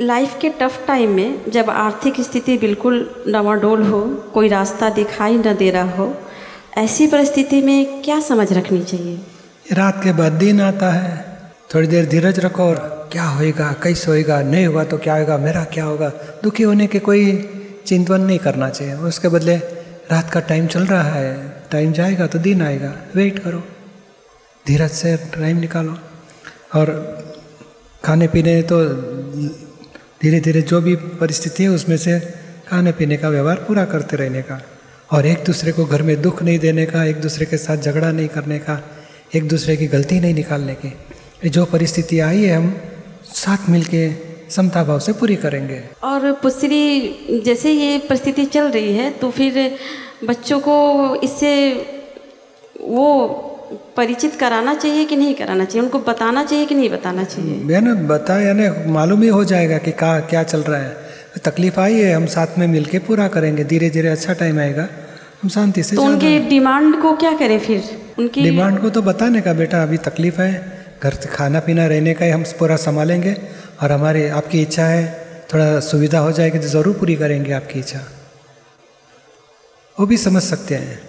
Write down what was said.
Life के tough time में जब आर्थिक स्थिति बिल्कुल डवाडोल हो, कोई रास्ता दिखाई न दे रहा हो, ऐसी परिस्थिति में क्या समझ रखनी चाहिए? रात के बाद दिन आता है, थोड़ी देर धीरज रखो और क्या होएगा, कैसे होएगा, नहीं होगा तो क्या होगा मेरा क्या होगा? दुखी होने के कोई चिंतन नहीं करना चाहिए। उसके बदले रात का टाइम चल रहा है टाइम जाएगा तो दिन आएगा। वेट करो। धीरज से टाइम निकालो। और खाने पीने तो धीरे धीरे जो भी परिस्थिति है, उसमें से खाने पीने का व्यवहार पूरा करते रहने का। और एक दूसरे को घर में दुख नहीं देने का, एक दूसरे के साथ झगड़ा नहीं करने का, एक दूसरे की गलती नहीं निकालने की। जो परिस्थिति आई है, हम साथ मिलके समता भाव से पूरी करेंगे। और पुस्री जैसे ये परिस्थिति चल रही है तो फिर बच्चों को इससे वो परिचित कराना चाहिए कि नहीं कराना चाहिए? उनको बताना चाहिए कि नहीं बताना चाहिए? मैंने बताया ना मालूम ही हो जाएगा कि का क्या चल रहा है। तकलीफ़ आई है हम साथ में मिलके पूरा करेंगे। धीरे धीरे अच्छा टाइम आएगा। हम शांति से तो उनकी डिमांड को क्या करें फिर? उनकी डिमांड को तो बताने का बेटा अभी तकलीफ़ है। घर से खाना पीना रहने का ही हम पूरा संभालेंगे। और हमारी आपकी इच्छा है थोड़ा सुविधा हो जाएगी तो ज़रूर पूरी करेंगे आपकी इच्छा। वो भी समझ सकते हैं।